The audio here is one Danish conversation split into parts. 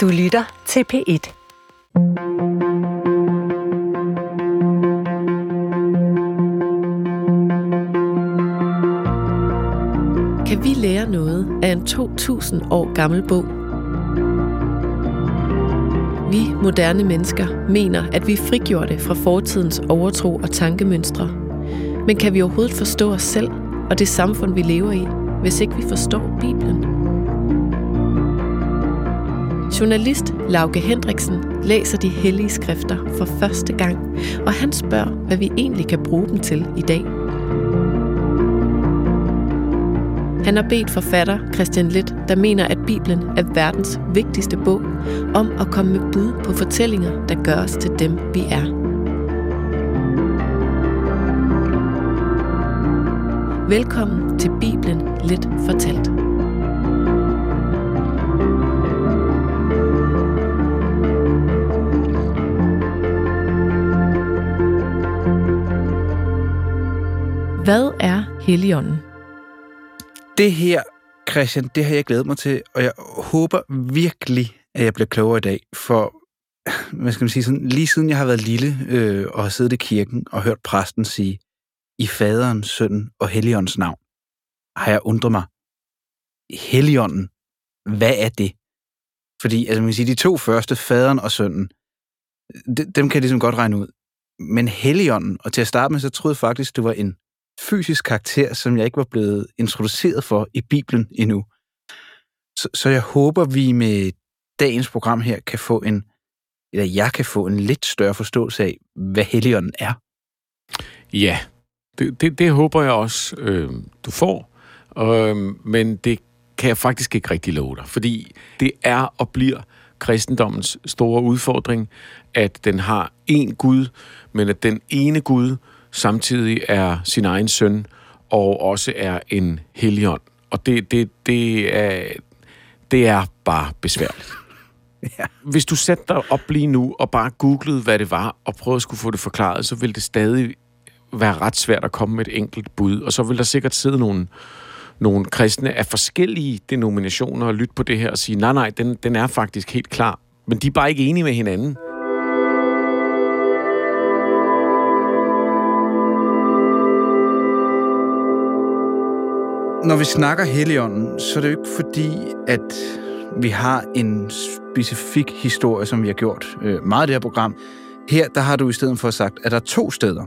Du lytter til P1. Kan vi lære noget af en 2000 år gammel bog? Vi moderne mennesker mener, at vi er frigjorte fra fortidens overtro og tankemønstre. Men kan vi overhovedet forstå os selv og det samfund, vi lever i, hvis ikke vi forstår Bibelen? Journalist Lauke Hendriksen læser de hellige skrifter for første gang, og han spørger, hvad vi egentlig kan bruge dem til i dag. Han har bedt forfatter Christian Litt, der mener, at Bibelen er verdens vigtigste bog, om at komme med bud på fortællinger, der gør os til dem, vi er. Velkommen til Bibelen Lidt Fortalt. Hvad er Helligånden? Det her, Christian, det har jeg glædet mig til, og jeg håber virkelig, at jeg bliver klogere i dag, for hvad skal man sige, sådan, lige siden jeg har været lille øh, og har siddet i kirken og hørt præsten sige, i faderens, søn og helligåndens navn, har jeg undret mig, helligånden, hvad er det? Fordi, altså man kan sige, de to første, faderen og sønnen, dem kan jeg ligesom godt regne ud. Men helligånden, og til at starte med, så troede jeg faktisk, det var en fysisk karakter, som jeg ikke var blevet introduceret for i Bibelen endnu. Så, så jeg håber, vi med dagens program her kan få en, eller jeg kan få en lidt større forståelse af, hvad Helligånden er. Ja, det, det, det håber jeg også, øh, du får. Øh, men det kan jeg faktisk ikke rigtig love dig, fordi det er og bliver kristendommens store udfordring, at den har én Gud, men at den ene Gud samtidig er sin egen søn, og også er en helligånd. Og det, det, det, er, det er bare besværligt. Ja. Hvis du satte dig op lige nu og bare googlede, hvad det var, og prøvede at skulle få det forklaret, så ville det stadig være ret svært at komme med et enkelt bud. Og så vil der sikkert sidde nogle, nogle kristne af forskellige denominationer og lytte på det her og sige, nej, nej, den, den er faktisk helt klar. Men de er bare ikke enige med hinanden. Når vi snakker Helligånden, så er det jo ikke fordi, at vi har en specifik historie, som vi har gjort øh, meget af det her program. Her, der har du i stedet for sagt, at der er to steder.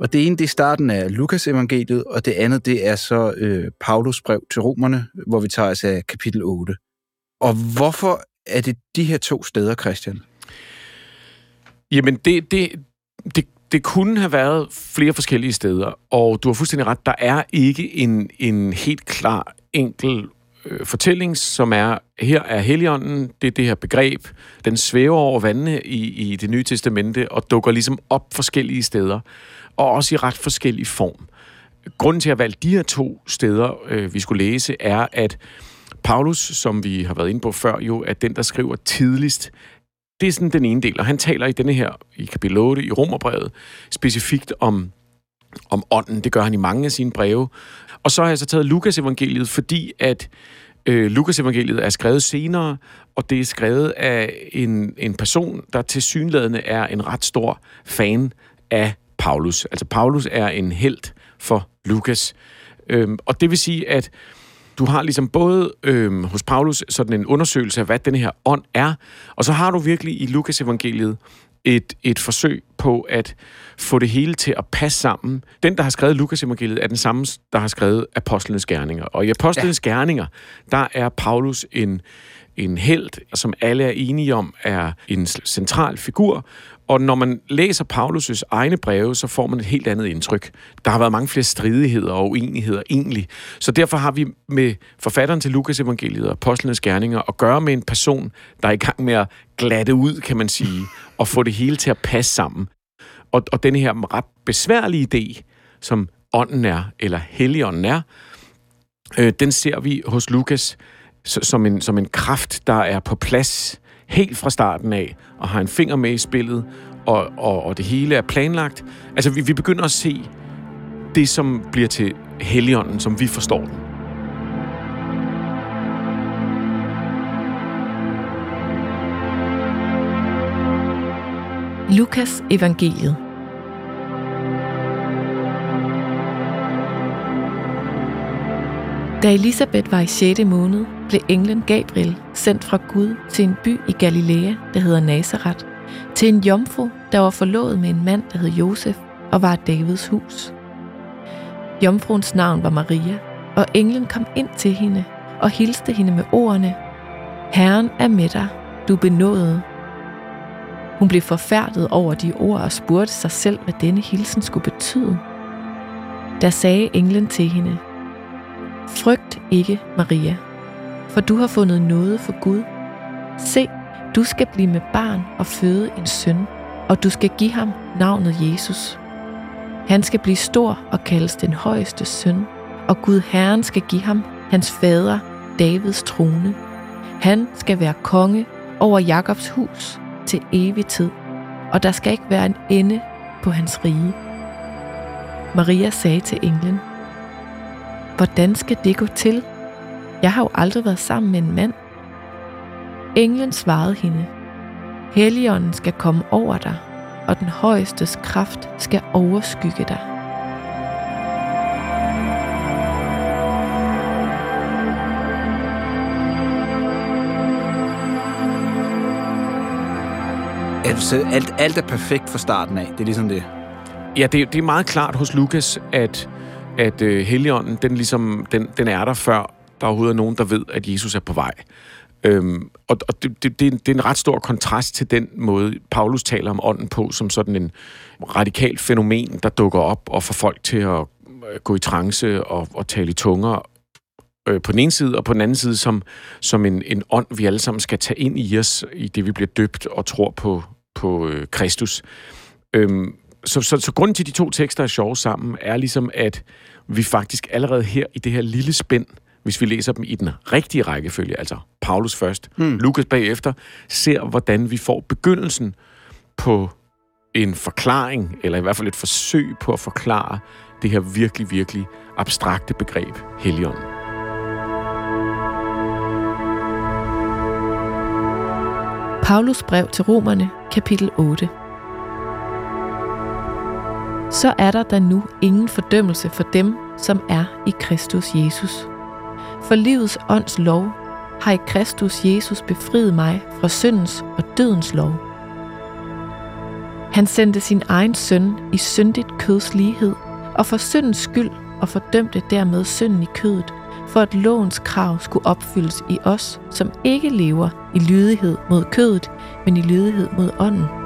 Og det ene, det er starten af Lukas evangeliet, og det andet, det er så øh, Paulus brev til romerne, hvor vi tager os af kapitel 8. Og hvorfor er det de her to steder, Christian? Jamen, det, det, det, det kunne have været flere forskellige steder, og du har fuldstændig ret, der er ikke en, en helt klar, enkel øh, fortælling, som er, her er Helligånden, det er det her begreb, den svæver over vandene i, i det nye testamente, og dukker ligesom op forskellige steder, og også i ret forskellig form. Grunden til at valgte de her to steder, øh, vi skulle læse, er, at Paulus, som vi har været inde på før, jo er den, der skriver tidligst det er sådan den ene del, og han taler i denne her, i kapitel 8 i Romerbrevet, specifikt om, om ånden. Det gør han i mange af sine breve. Og så har jeg så taget Lukas evangeliet, fordi at øh, Lukas evangeliet er skrevet senere, og det er skrevet af en, en person, der til synlædende er en ret stor fan af Paulus. Altså Paulus er en held for Lukas. Øhm, og det vil sige, at du har ligesom både øh, hos Paulus sådan en undersøgelse af, hvad den her ånd er, og så har du virkelig i Lukas evangeliet et, et forsøg på at få det hele til at passe sammen. Den, der har skrevet Lukas evangeliet, er den samme, der har skrevet Apostlenes Gerninger. Og i Apostlenes ja. Gerninger, der er Paulus en, en held, som alle er enige om er en central figur, og når man læser Paulus' egne breve, så får man et helt andet indtryk. Der har været mange flere stridigheder og uenigheder egentlig. Så derfor har vi med forfatteren til Lukas evangeliet og apostlenes gerninger at gøre med en person, der er i gang med at glatte ud, kan man sige, og få det hele til at passe sammen. Og, og den her ret besværlige idé, som ånden er, eller helligånden er, øh, den ser vi hos Lukas som en, som en kraft, der er på plads helt fra starten af, og har en finger med i spillet, og, og, og det hele er planlagt. Altså, vi, vi begynder at se det, som bliver til Helligånden, som vi forstår den. Lukas evangeliet Da Elisabeth var i 6. måned, blev englen Gabriel sendt fra Gud til en by i Galilea, der hedder Nazareth, til en jomfru, der var forlovet med en mand, der hed Josef og var Davids hus. Jomfruens navn var Maria, og englen kom ind til hende og hilste hende med ordene, Herren er med dig, du benåede. Hun blev forfærdet over de ord og spurgte sig selv, hvad denne hilsen skulle betyde. Der sagde englen til hende, Frygt ikke, Maria, for du har fundet noget for Gud. Se, du skal blive med barn og føde en søn, og du skal give ham navnet Jesus. Han skal blive stor og kaldes den højeste søn, og Gud Herren skal give ham hans fader Davids trone. Han skal være konge over Jakobs hus til evig tid, og der skal ikke være en ende på hans rige. Maria sagde til englen, Hvordan skal det gå til? Jeg har jo aldrig været sammen med en mand. Englen svarede hende, Helligånden skal komme over dig, og den højestes kraft skal overskygge dig. Altså, alt, alt er perfekt fra starten af. Det er ligesom det. Ja, det, det er meget klart hos Lukas, at, at øh, Helligånden, den, ligesom, den, den er der før, der overhovedet er nogen, der ved, at Jesus er på vej. Øhm, og og det, det, det, det er en ret stor kontrast til den måde, Paulus taler om ånden på, som sådan en radikal fænomen, der dukker op og får folk til at øh, gå i trance og, og tale i tunger øh, på den ene side, og på den anden side som, som en, en ånd, vi alle sammen skal tage ind i os, i det vi bliver døbt og tror på, på øh, Kristus. Øhm, så, så, så grunden til, at de to tekster er sjove sammen, er ligesom, at vi faktisk allerede her i det her lille spænd, hvis vi læser dem i den rigtige rækkefølge, altså Paulus først, hmm. Lukas bagefter, ser, hvordan vi får begyndelsen på en forklaring, eller i hvert fald et forsøg på at forklare det her virkelig, virkelig abstrakte begreb, Helligånden. Paulus brev til romerne, kapitel 8. Så er der da nu ingen fordømmelse for dem, som er i Kristus Jesus. For livets ånds lov har i Kristus Jesus befriet mig fra syndens og dødens lov. Han sendte sin egen søn i syndigt køds lighed, og for syndens skyld og fordømte dermed synden i kødet, for at lovens krav skulle opfyldes i os, som ikke lever i lydighed mod kødet, men i lydighed mod ånden.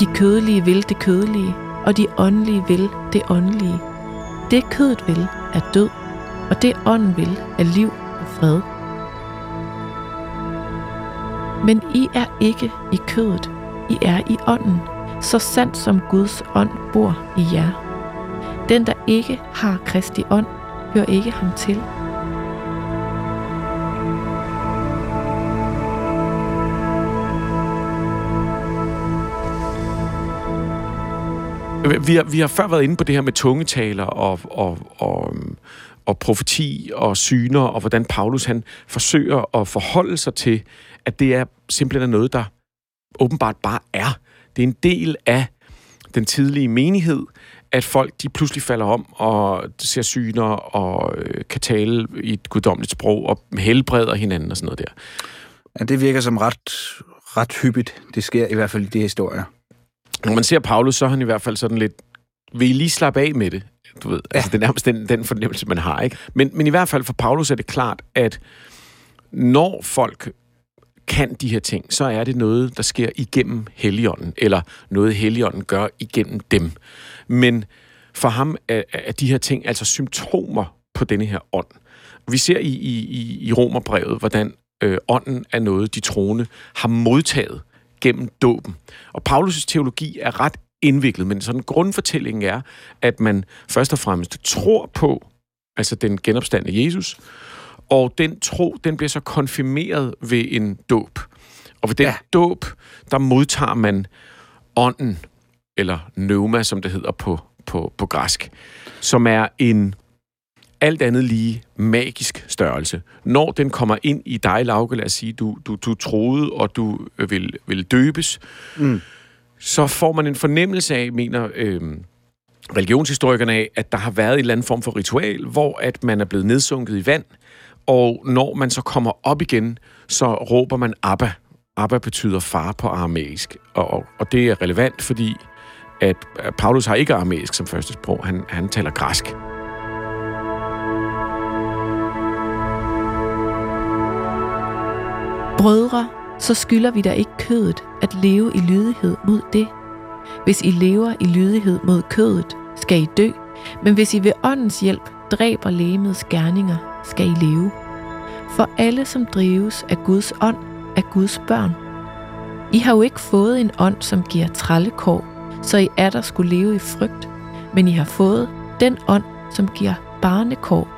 De kødelige vil det kødelige, og de åndelige vil det åndelige. Det kødet vil er død, og det ånden vil er liv og fred. Men I er ikke i kødet, I er i ånden, så sandt som Guds ånd bor i jer. Den, der ikke har Kristi ånd, hører ikke ham til. Vi har, vi har før været inde på det her med tungetaler og, og, og, og profeti og syner, og hvordan Paulus han forsøger at forholde sig til, at det er simpelthen noget, der åbenbart bare er. Det er en del af den tidlige menighed, at folk de pludselig falder om og ser syner og øh, kan tale i et guddommeligt sprog og helbreder hinanden og sådan noget der. Ja, det virker som ret, ret hyppigt. Det sker i hvert fald i de historier. Når man ser Paulus, så er han i hvert fald sådan lidt, vil I lige slappe af med det? Du ved, ja. altså det er nærmest den, den fornemmelse, man har, ikke? Men, men i hvert fald for Paulus er det klart, at når folk kan de her ting, så er det noget, der sker igennem Helligånden, eller noget Helligånden gør igennem dem. Men for ham er, er de her ting altså symptomer på denne her ånd. Vi ser i, i, i Romerbrevet, hvordan øh, ånden er noget, de troende har modtaget gennem dåben. Og Paulus' teologi er ret indviklet, men sådan grundfortællingen er, at man først og fremmest tror på, altså den genopstandende Jesus, og den tro, den bliver så konfirmeret ved en dåb. Og ved den ja. dåb, der modtager man ånden, eller pneuma, som det hedder på, på, på græsk, som er en alt andet lige magisk størrelse. Når den kommer ind i dig, Lauke, lad os sige, du, du, du troede, og du øh, vil, vil døbes, mm. så får man en fornemmelse af, mener øh, religionshistorikerne af, at der har været en eller anden form for ritual, hvor at man er blevet nedsunket i vand, og når man så kommer op igen, så råber man Abba. Abba betyder far på aramæisk, og, og, og det er relevant, fordi at Paulus har ikke aramæisk som første sprog, han, han taler græsk. Brødre, så skylder vi da ikke kødet at leve i lydighed mod det. Hvis I lever i lydighed mod kødet, skal I dø, men hvis I ved åndens hjælp dræber lægemets gerninger, skal I leve. For alle, som drives af Guds ånd, er Guds børn. I har jo ikke fået en ånd, som giver trallekår, så I er der skulle leve i frygt, men I har fået den ånd, som giver barnekår,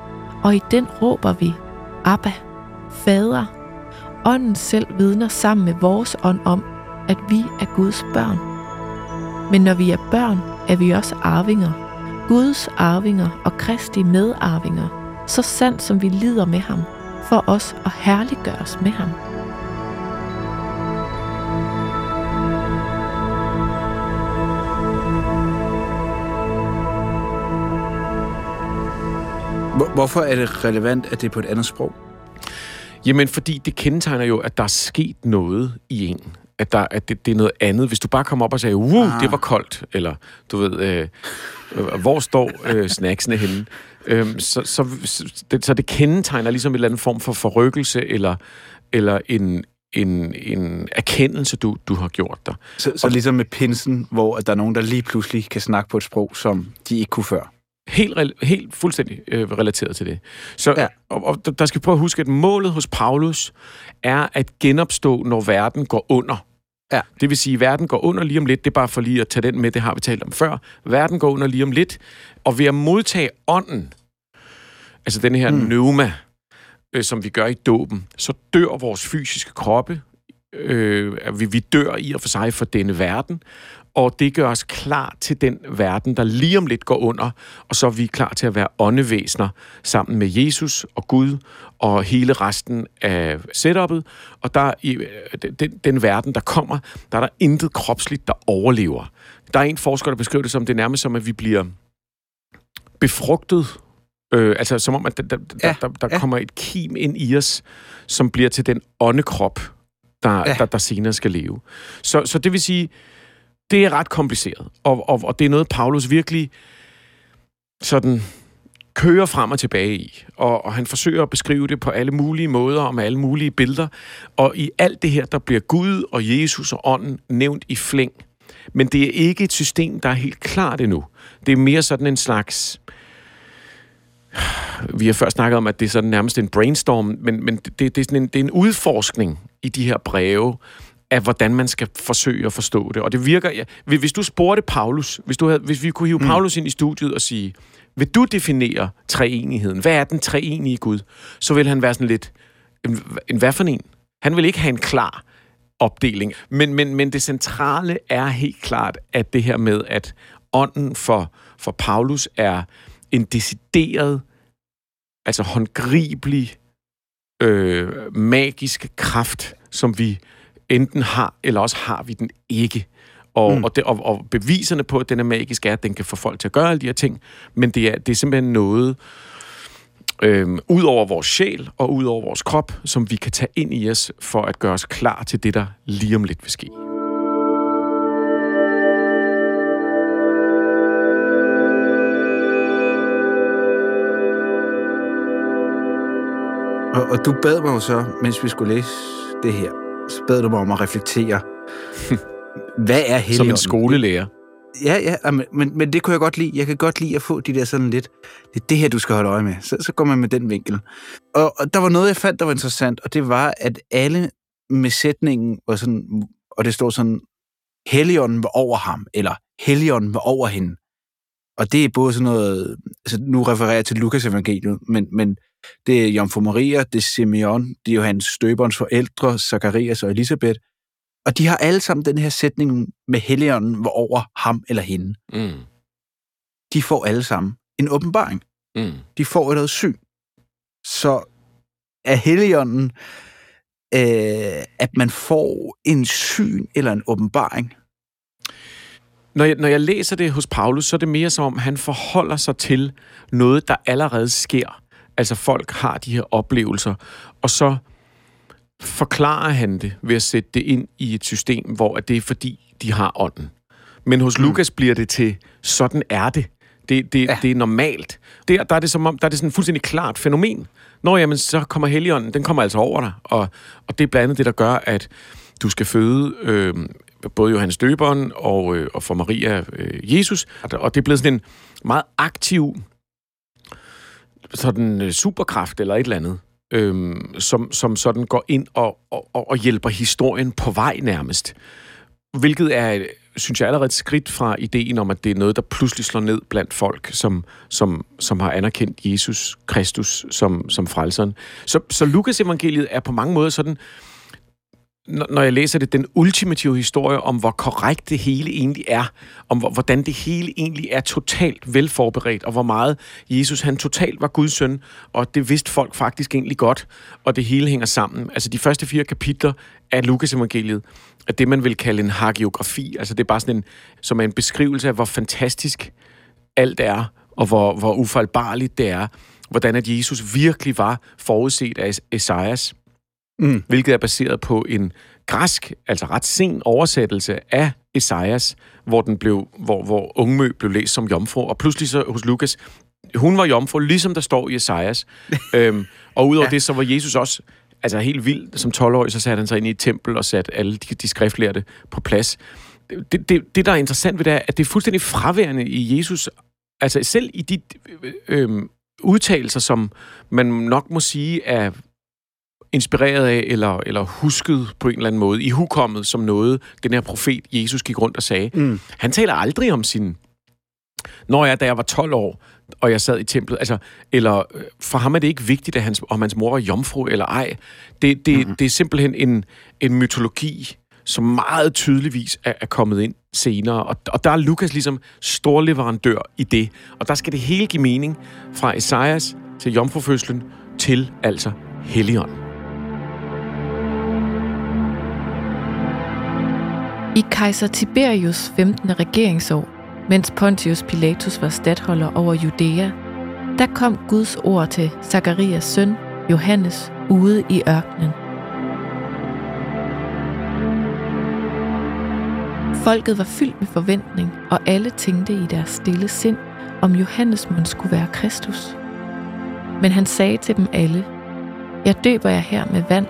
og i den råber vi, Abba, Fader. Ånden selv vidner sammen med vores ånd om, at vi er Guds børn. Men når vi er børn, er vi også arvinger. Guds arvinger og Kristi medarvinger, så sandt som vi lider med ham, for os at herliggøres med ham. Hvorfor er det relevant, at det er på et andet sprog? Jamen, fordi det kendetegner jo, at der er sket noget i en. At, der, at det, det er noget andet. Hvis du bare kommer op og siger, uh, ah. det var koldt, eller du ved, øh, øh, hvor står øh, snacksene henne? Øhm, så, så, så, det, så det kendetegner ligesom en eller anden form for forrykkelse, eller, eller en, en, en erkendelse, du, du har gjort dig. Så, så ligesom med pinsen, hvor der er nogen, der lige pludselig kan snakke på et sprog, som de ikke kunne før? Helt, helt fuldstændig øh, relateret til det. Så ja. og, og, der skal prøve at huske, at målet hos Paulus er at genopstå, når verden går under. Ja. Det vil sige, at verden går under lige om lidt. Det er bare for lige at tage den med, det har vi talt om før. Verden går under lige om lidt. Og ved at modtage ånden, altså den her mm. pneuma, øh, som vi gør i dåben, så dør vores fysiske kroppe. Øh, vi, vi dør i og for sig for denne verden, og det gør os klar til den verden, der lige om lidt går under, og så er vi klar til at være åndevæsener sammen med Jesus og Gud og hele resten af setup'et. Og der i den, den verden, der kommer, der er der intet kropsligt, der overlever. Der er en forsker, der beskriver det som, det er nærmest som, at vi bliver befrugtet Øh, altså som om, at der, der, ja, der, der ja. kommer et kim ind i os, som bliver til den åndekrop, der, ja. der, der senere skal leve. Så, så det vil sige, det er ret kompliceret, og, og, og det er noget, Paulus virkelig sådan kører frem og tilbage i. Og, og han forsøger at beskrive det på alle mulige måder og med alle mulige billeder. Og i alt det her, der bliver Gud og Jesus og ånden nævnt i flæng. Men det er ikke et system, der er helt klart endnu. Det er mere sådan en slags... Vi har først snakket om, at det er sådan nærmest en brainstorm, men, men det, det, er sådan en, det er en udforskning i de her breve, af, hvordan man skal forsøge at forstå det. Og det virker... Ja, hvis du spurgte Paulus, hvis, du havde, hvis vi kunne hive mm. Paulus ind i studiet og sige, vil du definere treenigheden? Hvad er den treenige Gud? Så vil han være sådan lidt... En, en hvad for en? Han vil ikke have en klar opdeling. Men, men, men det centrale er helt klart, at det her med, at ånden for, for Paulus er en decideret, altså håndgribelig, øh, magisk kraft, som vi enten har, eller også har vi den ikke. Og, mm. og, det, og, og beviserne på, at den er magisk, er, at den kan få folk til at gøre alle de her ting, men det er, det er simpelthen noget, øhm, ud over vores sjæl og ud over vores krop, som vi kan tage ind i os, for at gøre os klar til det, der lige om lidt vil ske. Og, du bad mig jo så, mens vi skulle læse det her, så bad du mig om at reflektere. Hvad er Helligånden? Som en skolelærer. Ja, ja, men, men det kunne jeg godt lide. Jeg kan godt lide at få de der sådan lidt, det er det her, du skal holde øje med. Så, så går man med den vinkel. Og, og der var noget, jeg fandt, der var interessant, og det var, at alle med sætningen var sådan, og det stod sådan, Helligånden var over ham, eller Helligånden var over hende. Og det er både sådan noget, altså nu refererer jeg til Lukas evangeliet, men, men det er Jomfru Maria, det er Simeon, det er jo hans støberens forældre, Zacharias og Elisabeth. Og de har alle sammen den her sætning med Helligånden var over ham eller hende. Mm. De får alle sammen en åbenbaring. Mm. De får et syn. Så er Helligånden, øh, at man får en syn eller en åbenbaring? Når jeg, når jeg læser det hos Paulus, så er det mere som om, han forholder sig til noget, der allerede sker. Altså folk har de her oplevelser, og så forklarer han det ved at sætte det ind i et system, hvor det er fordi, de har ånden. Men hos mm. Lukas bliver det til, sådan er det. Det, det, ja. det er normalt. Der, der er det som om, der er det sådan et fuldstændig klart fænomen. Når jamen, så kommer Helligånden, den kommer altså over dig. Og, og det er blandt andet det, der gør, at du skal føde øh, både Johannes Døberen og, øh, og for Maria øh, Jesus. Og det er blevet sådan en meget aktiv sådan øh, superkraft eller et eller andet, øhm, som, som sådan går ind og, og, og hjælper historien på vej nærmest. Hvilket er, synes jeg, allerede et skridt fra ideen om, at det er noget, der pludselig slår ned blandt folk, som, som, som har anerkendt Jesus Kristus som, som frelseren. Så, så Lukas evangeliet er på mange måder sådan, når jeg læser det, den ultimative historie om, hvor korrekt det hele egentlig er, om hvordan det hele egentlig er totalt velforberedt, og hvor meget Jesus han totalt var Guds søn, og det vidste folk faktisk egentlig godt, og det hele hænger sammen. Altså de første fire kapitler af Lukas evangeliet er det, man vil kalde en hagiografi, altså det er bare sådan en, som er en beskrivelse af, hvor fantastisk alt er, og hvor, hvor ufejlbarligt det er, hvordan at Jesus virkelig var forudset af Esajas mm. hvilket er baseret på en græsk, altså ret sen oversættelse af Esajas, hvor, den blev, hvor, hvor Ungmø blev læst som jomfru, og pludselig så hos Lukas, hun var jomfru, ligesom der står i Esajas. øhm, og udover ja. det, så var Jesus også altså helt vild. Som 12-årig, så satte han sig ind i et tempel og satte alle de, de skriftlærte på plads. Det, det, det, der er interessant ved det, er, at det er fuldstændig fraværende i Jesus. Altså selv i de øh, øh, udtalelser, som man nok må sige er inspireret af, eller, eller husket på en eller anden måde, i hukommet som noget, den her profet Jesus gik rundt og sagde. Mm. Han taler aldrig om sin... Når jeg, da jeg var 12 år, og jeg sad i templet, altså, eller øh, for ham er det ikke vigtigt, at hans, om hans mor var jomfru eller ej. Det, det, mm. det er simpelthen en, en mytologi, som meget tydeligvis er, er kommet ind senere. Og, og der er Lukas ligesom stor leverandør i det. Og der skal det hele give mening fra Esajas til jomfrufødslen til altså Helligånden. I kejser Tiberius 15. regeringsår, mens Pontius Pilatus var stadholder over Judæa, der kom Guds ord til Zakarias søn, Johannes, ude i ørkenen. Folket var fyldt med forventning, og alle tænkte i deres stille sind, om Johannes mund skulle være Kristus. Men han sagde til dem alle, Jeg døber jer her med vand,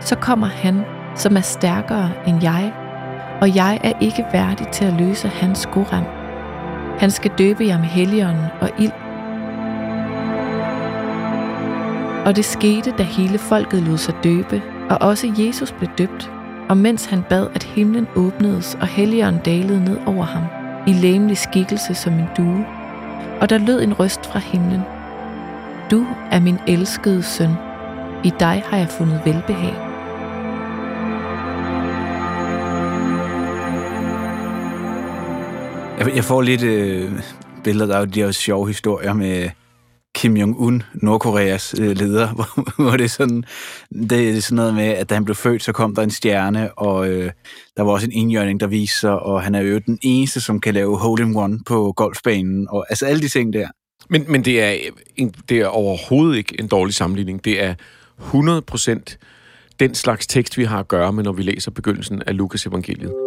så kommer han, som er stærkere end jeg, og jeg er ikke værdig til at løse hans skoram. Han skal døbe jer med helligånden og ild. Og det skete, da hele folket lod sig døbe, og også Jesus blev døbt, og mens han bad, at himlen åbnedes, og helligånden dalede ned over ham, i læmelig skikkelse som en due, og der lød en røst fra himlen. Du er min elskede søn. I dig har jeg fundet velbehag. Jeg, jeg får lidt øh, billeder, der er jo de her sjove historier med Kim Jong-un, Nordkoreas øh, leder, hvor, hvor det er sådan, det er sådan noget med, at da han blev født, så kom der en stjerne, og øh, der var også en indjørning, der viser, og han er jo den eneste, som kan lave hole-in-one på golfbanen, og altså alle de ting der. Men, men det, er, en, det er overhovedet ikke en dårlig sammenligning. Det er 100% den slags tekst, vi har at gøre med, når vi læser begyndelsen af Lukas evangeliet.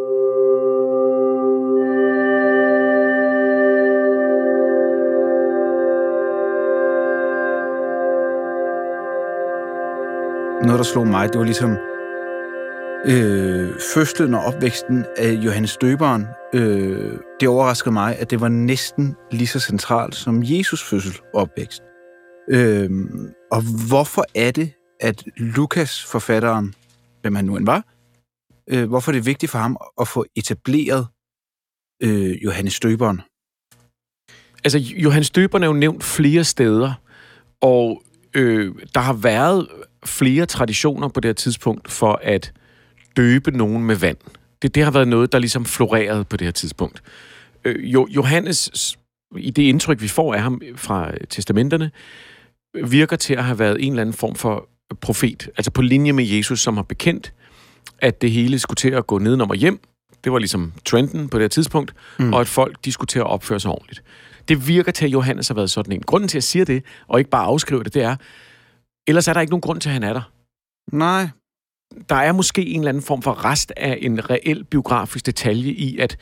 Noget, der slog mig, det var ligesom øh, fødslen og opvæksten af Johannes Døberen. Øh, det overraskede mig, at det var næsten lige så centralt som Jesus fødsel og opvækst. Øh, og hvorfor er det, at Lukas, forfatteren, hvem han nu end var, øh, hvorfor er det vigtigt for ham at få etableret øh, Johannes Døberen? Altså, Johannes Døberen er jo nævnt flere steder, og øh, der har været flere traditioner på det her tidspunkt for at døbe nogen med vand. Det, det har været noget, der ligesom florerede på det her tidspunkt. Øh, jo, Johannes i det indtryk, vi får af ham fra testamenterne, virker til at have været en eller anden form for profet. Altså på linje med Jesus, som har bekendt, at det hele skulle til at gå nedenom og hjem. Det var ligesom trenden på det her tidspunkt. Mm. Og at folk, de skulle til at opføre sig ordentligt. Det virker til, at Johannes har været sådan en. Grunden til, at jeg siger det, og ikke bare afskrive det, det er, ellers er der ikke nogen grund til, at han er der. Nej. Der er måske en eller anden form for rest af en reel biografisk detalje i, at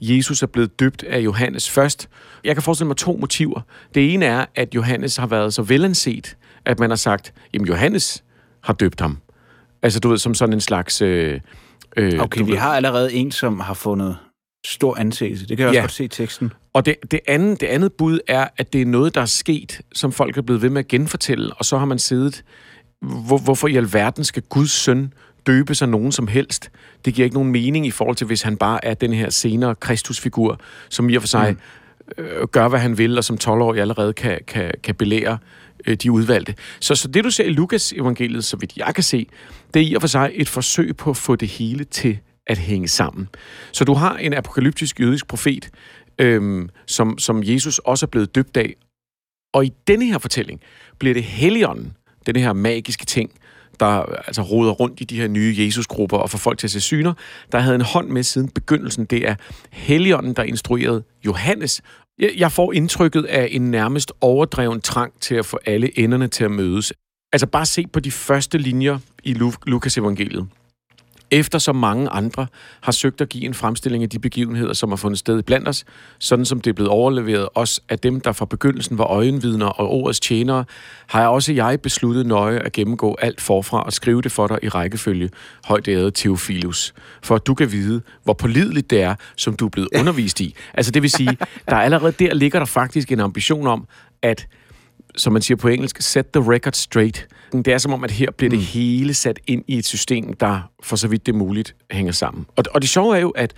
Jesus er blevet døbt af Johannes først. Jeg kan forestille mig to motiver. Det ene er, at Johannes har været så velanset, at man har sagt, jamen Johannes har døbt ham. Altså du ved, som sådan en slags... Øh, øh, okay, vi ved, har allerede en, som har fundet stor anseelse. Det kan jeg også ja. godt se i teksten. Og det, det, andet, det andet bud er, at det er noget, der er sket, som folk er blevet ved med at genfortælle, og så har man siddet, hvor, hvorfor i alverden skal Guds søn døbe sig nogen som helst? Det giver ikke nogen mening i forhold til, hvis han bare er den her senere Kristusfigur, som i og for sig mm. øh, gør, hvad han vil, og som 12-årig allerede kan, kan, kan belære øh, de udvalgte. Så, så det, du ser i Lukas evangeliet, så vidt jeg kan se, det er i og for sig et forsøg på at få det hele til at hænge sammen. Så du har en apokalyptisk jødisk profet, øhm, som, som Jesus også er blevet døbt af. Og i denne her fortælling bliver det Helligånden, denne her magiske ting, der altså roder rundt i de her nye Jesusgrupper og får folk til at se syner, der havde en hånd med siden begyndelsen. Det er Helligånden, der instruerede Johannes. Jeg får indtrykket af en nærmest overdreven trang til at få alle enderne til at mødes. Altså bare se på de første linjer i Lukas evangeliet efter så mange andre har søgt at give en fremstilling af de begivenheder, som har fundet sted blandt os, sådan som det er blevet overleveret os af dem, der fra begyndelsen var øjenvidner og ordets tjenere, har jeg også jeg besluttet nøje at gennemgå alt forfra og skrive det for dig i rækkefølge, højt ærede Theophilus, for at du kan vide, hvor pålideligt det er, som du er blevet undervist i. Altså det vil sige, der er allerede der ligger der faktisk en ambition om, at som man siger på engelsk, set the record straight. Det er som om, at her bliver det mm. hele sat ind i et system, der for så vidt det er muligt hænger sammen. Og, og det sjove er jo, at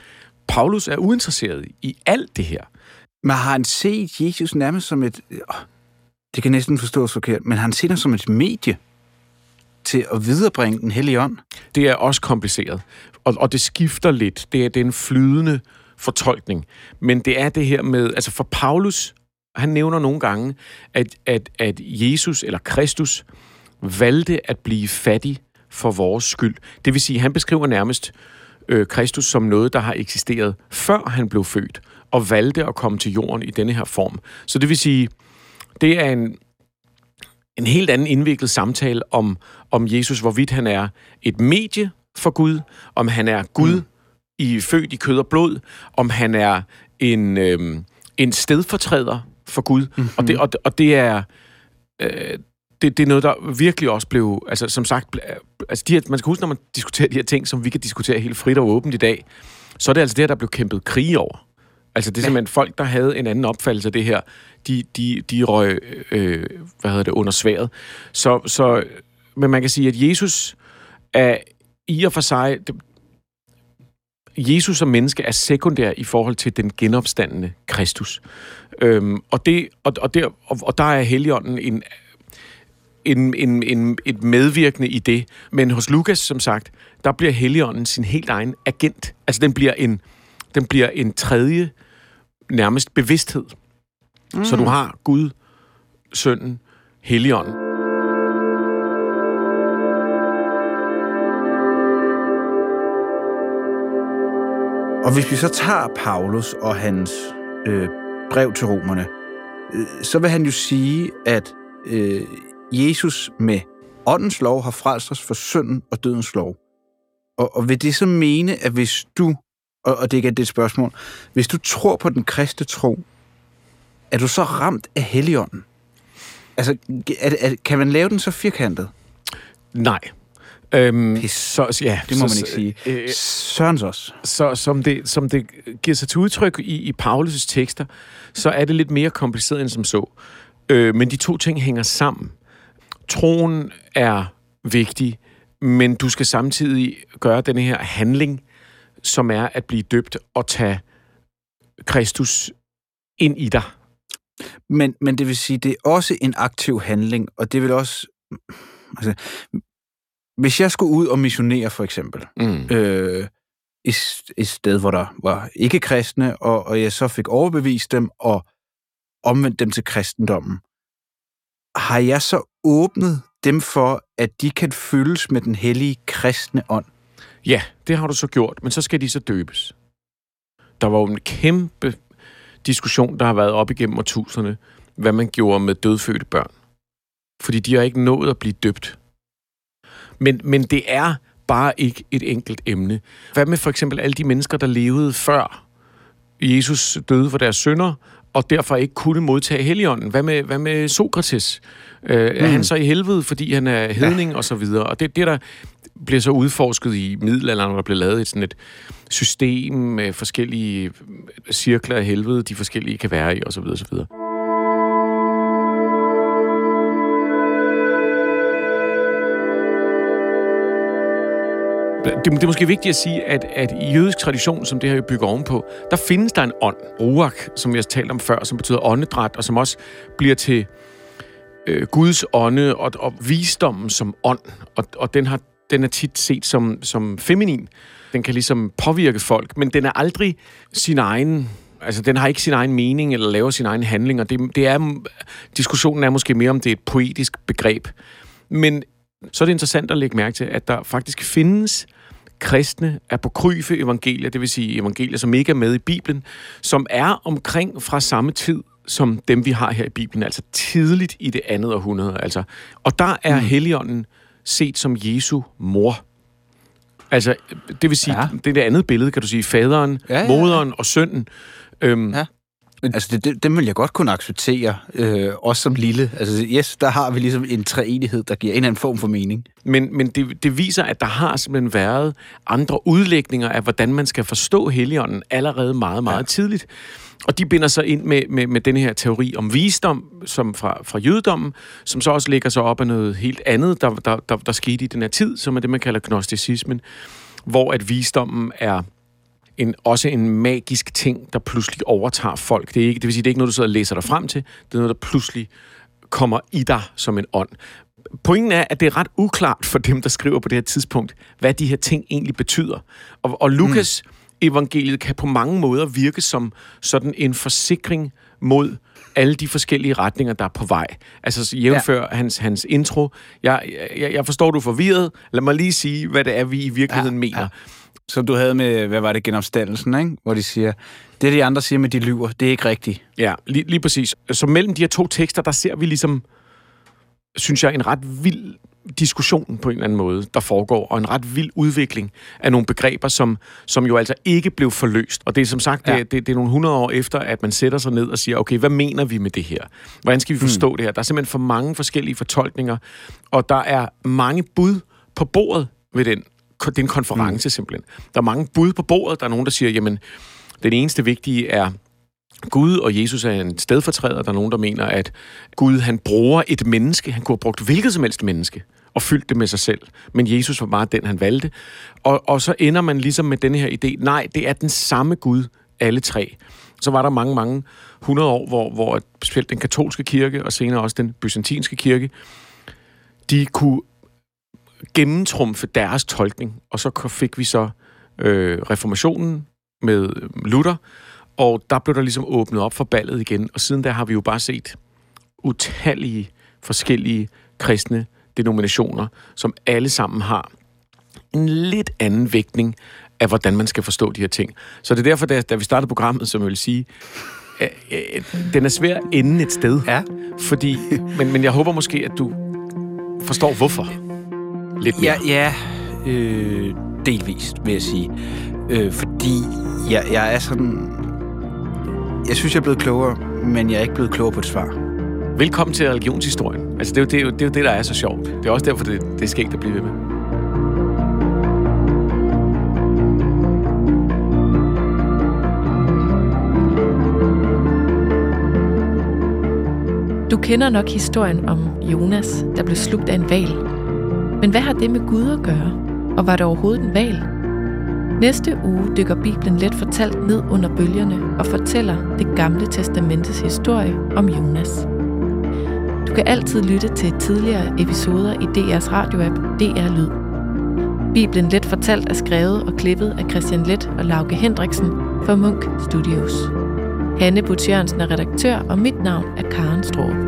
Paulus er uinteresseret i alt det her. Men har han set Jesus nærmest som et... Det kan næsten forstås forkert, men har han set ham som et medie til at viderebringe den hellige ånd? Det er også kompliceret, og, og det skifter lidt. Det er, det er en flydende fortolkning. Men det er det her med... Altså for Paulus han nævner nogle gange, at, at, at Jesus eller Kristus valgte at blive fattig for vores skyld. Det vil sige, at han beskriver nærmest øh, Kristus som noget, der har eksisteret før han blev født, og valgte at komme til jorden i denne her form. Så det vil sige, det er en, en helt anden indviklet samtale om, om Jesus, hvorvidt han er et medie for Gud, om han er Gud mm. i født i kød og blod, om han er en, øh, en stedfortræder for Gud. Mm-hmm. Og, det, og, og det er... Øh, det, det er noget, der virkelig også blev... Altså, som sagt, altså de her, man skal huske, når man diskuterer de her ting, som vi kan diskutere helt frit og åbent i dag, så er det altså det her, der blev kæmpet krig over. Altså, det er simpelthen folk, der havde en anden opfattelse af det her, de, de, de røg, øh, hvad hedder det, under sværet. Så, så, men man kan sige, at Jesus er i og for sig, det, Jesus som menneske er sekundær i forhold til den genopstandende Kristus. Øhm, og, det, og, og, der, og, og der er Helligånden en, en, en, en, et medvirkende i det. Men hos Lukas, som sagt, der bliver Helligånden sin helt egen agent. Altså, den bliver en, den bliver en tredje, nærmest bevidsthed. Mm. Så du har Gud, Sønnen, Helligånden. Og hvis vi så tager Paulus og hans øh, brev til romerne, øh, så vil han jo sige, at øh, Jesus med åndens lov har frelst os for synden og dødens lov. Og, og vil det så mene, at hvis du, og, og det er det spørgsmål, hvis du tror på den kristne tro, er du så ramt af helligånden? Altså, er, er, kan man lave den så firkantet? Nej, Øhm, Pis. så, ja, det må så, man ikke sige. Øh, øh, Sørens også. Så som det, som det giver sig til udtryk i, i Paulus' tekster, så er det lidt mere kompliceret end som så. Øh, men de to ting hænger sammen. Troen er vigtig, men du skal samtidig gøre den her handling, som er at blive døbt og tage Kristus ind i dig. Men, men det vil sige, det er også en aktiv handling, og det vil også... Altså, hvis jeg skulle ud og missionere, for eksempel, mm. øh, et, et sted, hvor der var ikke kristne, og, og jeg så fik overbevist dem, og omvendt dem til kristendommen, har jeg så åbnet dem for, at de kan fyldes med den hellige kristne ånd? Ja, det har du så gjort, men så skal de så døbes. Der var jo en kæmpe diskussion, der har været op igennem årtuserne, hvad man gjorde med dødfødte børn. Fordi de har ikke nået at blive døbt. Men, men det er bare ikke et enkelt emne. Hvad med for eksempel alle de mennesker, der levede før Jesus døde for deres sønder, og derfor ikke kunne modtage heligånden? Hvad med, hvad med Sokrates? Øh, mm. Er han så i helvede, fordi han er hedning ja. og så videre? Og det, det der bliver så udforsket i middelalderen, hvor der bliver lavet et, sådan et system med forskellige cirkler af helvede, de forskellige kan være i, og så videre, og så videre. Det, det er måske vigtigt at sige, at, at i jødisk tradition, som det her jo bygger ovenpå, der findes der en ånd, ruach, som vi har talt om før, som betyder åndedræt, og som også bliver til øh, Guds ånde og, og visdommen som ånd. Og, og den, har, den er tit set som, som feminin. Den kan ligesom påvirke folk, men den er aldrig sin egen Altså, den har ikke sin egen mening eller laver sin egen handling, og det, det er, diskussionen er måske mere, om det er et poetisk begreb. Men så er det interessant at lægge mærke til, at der faktisk findes kristne apokryfe evangelier, det vil sige evangelier, som ikke er med i Bibelen, som er omkring fra samme tid som dem, vi har her i Bibelen, altså tidligt i det andet århundrede. Altså. Og der er mm. Helligånden set som Jesu mor. Altså, det vil sige, ja. det er det andet billede, kan du sige, faderen, ja, ja, ja. moderen og sønnen. Øhm, ja. Altså, det, det, dem vil jeg godt kunne acceptere, øh, også som lille. Altså, yes, der har vi ligesom en treenighed, der giver en eller anden form for mening. Men, men det, det viser, at der har simpelthen været andre udlægninger af, hvordan man skal forstå Helligånden allerede meget, meget ja. tidligt. Og de binder sig ind med, med, med den her teori om visdom, som fra, fra jødedommen, som så også lægger sig op af noget helt andet, der, der, der, der skete i den her tid, som er det, man kalder gnosticismen, hvor at visdommen er en, også en magisk ting, der pludselig overtager folk. Det, er ikke, det vil sige, det er ikke noget, du sidder og læser dig frem til. Det er noget, der pludselig kommer i dig som en ånd. Pointen er, at det er ret uklart for dem, der skriver på det her tidspunkt, hvad de her ting egentlig betyder. Og, og Lukas mm. evangeliet kan på mange måder virke som sådan en forsikring mod alle de forskellige retninger, der er på vej. Altså jævnfør ja. hans, hans intro. Jeg, jeg, jeg forstår, du er forvirret. Lad mig lige sige, hvad det er, vi i virkeligheden ja, mener. Ja som du havde med, hvad var det, genopstandelsen, ikke? hvor de siger, det de andre siger med, de lyver, det er ikke rigtigt. Ja, lige, lige præcis. Så mellem de her to tekster, der ser vi ligesom, synes jeg, en ret vild diskussion på en eller anden måde, der foregår, og en ret vild udvikling af nogle begreber, som, som jo altså ikke blev forløst. Og det er som sagt, ja. det, det, det er nogle hundrede år efter, at man sætter sig ned og siger, okay, hvad mener vi med det her? Hvordan skal vi forstå mm. det her? Der er simpelthen for mange forskellige fortolkninger, og der er mange bud på bordet ved den det er en konference mm. simpelthen. Der er mange bud på bordet. Der er nogen, der siger, jamen, den eneste vigtige er Gud, og Jesus er en stedfortræder. Der er nogen, der mener, at Gud, han bruger et menneske. Han kunne have brugt hvilket som helst menneske og fyldt det med sig selv. Men Jesus var bare den, han valgte. Og, og så ender man ligesom med den her idé, nej, det er den samme Gud, alle tre. Så var der mange, mange hundrede år, hvor, hvor specielt den katolske kirke, og senere også den byzantinske kirke, de kunne gennemtrumfe deres tolkning. Og så fik vi så øh, reformationen med Luther, og der blev der ligesom åbnet op for ballet igen. Og siden der har vi jo bare set utallige forskellige kristne denominationer, som alle sammen har en lidt anden vægtning af, hvordan man skal forstå de her ting. Så det er derfor, da, da vi startede programmet, som jeg vil sige, øh, øh, den er svær at ende et sted. Ja. Fordi, men, men jeg håber måske, at du forstår, hvorfor lidt mere? Ja, ja øh, delvist, vil jeg sige. Øh, fordi jeg, jeg er sådan... Jeg synes, jeg er blevet klogere, men jeg er ikke blevet klogere på et svar. Velkommen til religionshistorien. Altså, det er jo det, er jo, det, er jo det der er så sjovt. Det er også derfor, det, det er skægt at blive ved med. Du kender nok historien om Jonas, der blev slugt af en val men hvad har det med Gud at gøre? Og var det overhovedet en valg? Næste uge dykker Bibelen let fortalt ned under bølgerne og fortæller det gamle testamentes historie om Jonas. Du kan altid lytte til tidligere episoder i DR's radioapp DR Lyd. Bibelen Let Fortalt er skrevet og klippet af Christian Let og Lauke Hendriksen for Munk Studios. Hanne Butjørnsen er redaktør, og mit navn er Karen Stroh.